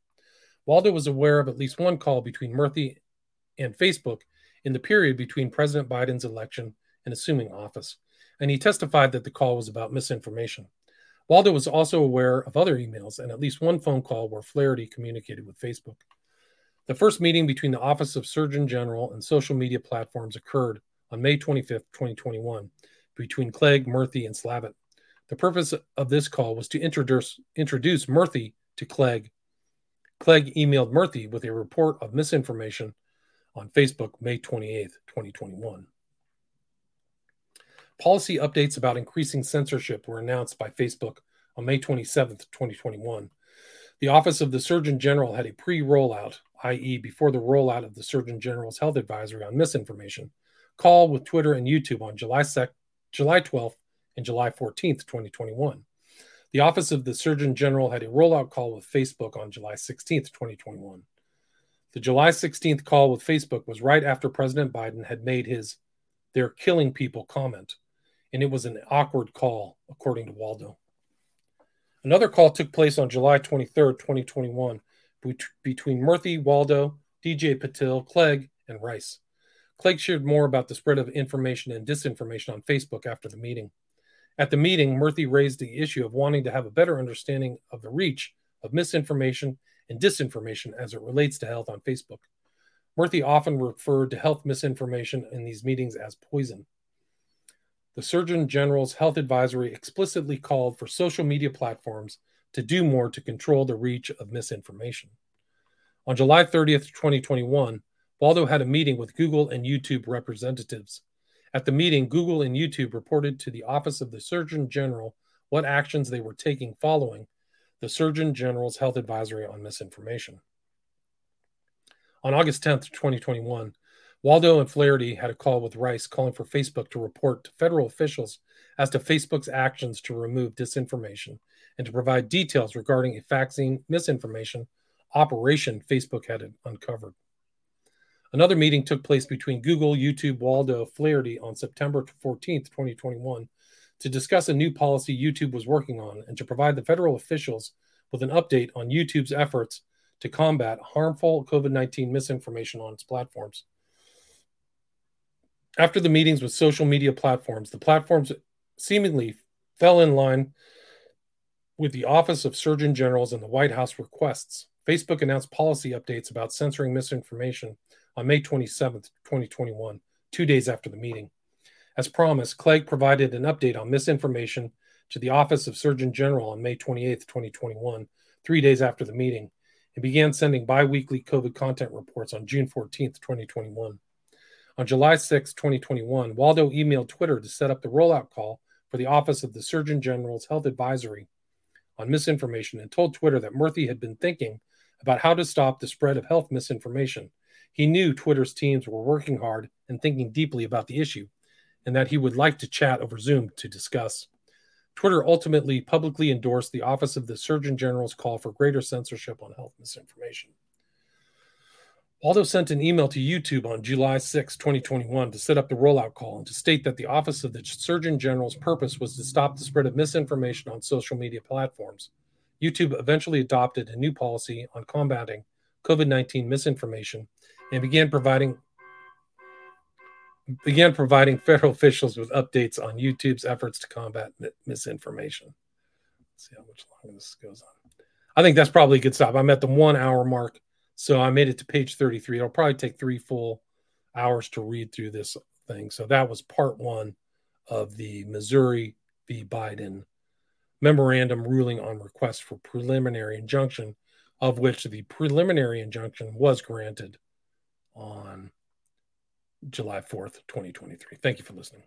Waldo was aware of at least one call between Murthy and Facebook in the period between President Biden's election and assuming office, and he testified that the call was about misinformation. Waldo was also aware of other emails and at least one phone call where Flaherty communicated with Facebook. The first meeting between the Office of Surgeon General and social media platforms occurred on May 25, 2021, between Clegg, Murthy, and Slavitt. The purpose of this call was to introduce, introduce Murthy to Clegg. Clegg emailed Murthy with a report of misinformation on Facebook May 28, 2021. Policy updates about increasing censorship were announced by Facebook on May 27, 2021. The Office of the Surgeon General had a pre rollout, i.e., before the rollout of the Surgeon General's health advisory on misinformation, call with Twitter and YouTube on July, 2nd, July 12th and July 14th, 2021. The Office of the Surgeon General had a rollout call with Facebook on July 16th, 2021. The July 16th call with Facebook was right after President Biden had made his they're killing people comment and it was an awkward call, according to Waldo. Another call took place on July 23, 2021, between Murthy, Waldo, DJ Patil, Clegg, and Rice. Clegg shared more about the spread of information and disinformation on Facebook after the meeting. At the meeting, Murthy raised the issue of wanting to have a better understanding of the reach of misinformation and disinformation as it relates to health on Facebook. Murthy often referred to health misinformation in these meetings as poison the Surgeon General's health advisory explicitly called for social media platforms to do more to control the reach of misinformation. On July 30th, 2021, Waldo had a meeting with Google and YouTube representatives. At the meeting, Google and YouTube reported to the Office of the Surgeon General what actions they were taking following the Surgeon General's health advisory on misinformation. On August 10th, 2021, Waldo and Flaherty had a call with Rice calling for Facebook to report to federal officials as to Facebook's actions to remove disinformation and to provide details regarding a vaccine misinformation operation Facebook had uncovered. Another meeting took place between Google, YouTube, Waldo, Flaherty on September 14, 2021, to discuss a new policy YouTube was working on and to provide the federal officials with an update on YouTube's efforts to combat harmful COVID 19 misinformation on its platforms. After the meetings with social media platforms, the platforms seemingly fell in line with the Office of Surgeon Generals and the White House requests. Facebook announced policy updates about censoring misinformation on May 27, 2021, two days after the meeting. As promised, Clegg provided an update on misinformation to the Office of Surgeon General on May 28, 2021, three days after the meeting, and began sending bi weekly COVID content reports on June 14, 2021. On July 6, 2021, Waldo emailed Twitter to set up the rollout call for the Office of the Surgeon General's Health Advisory on misinformation and told Twitter that Murthy had been thinking about how to stop the spread of health misinformation. He knew Twitter's teams were working hard and thinking deeply about the issue, and that he would like to chat over Zoom to discuss. Twitter ultimately publicly endorsed the Office of the Surgeon General's call for greater censorship on health misinformation. Waldo sent an email to YouTube on July 6, 2021, to set up the rollout call and to state that the Office of the Surgeon General's purpose was to stop the spread of misinformation on social media platforms. YouTube eventually adopted a new policy on combating COVID 19 misinformation and began providing began providing federal officials with updates on YouTube's efforts to combat misinformation. Let's see how much longer this goes on. I think that's probably a good stop. I'm at the one hour mark, so I made it to page 33. It'll probably take three full hours to read through this thing. So that was part one of the Missouri v. Biden memorandum ruling on request for preliminary injunction, of which the preliminary injunction was granted on July 4th, 2023. Thank you for listening.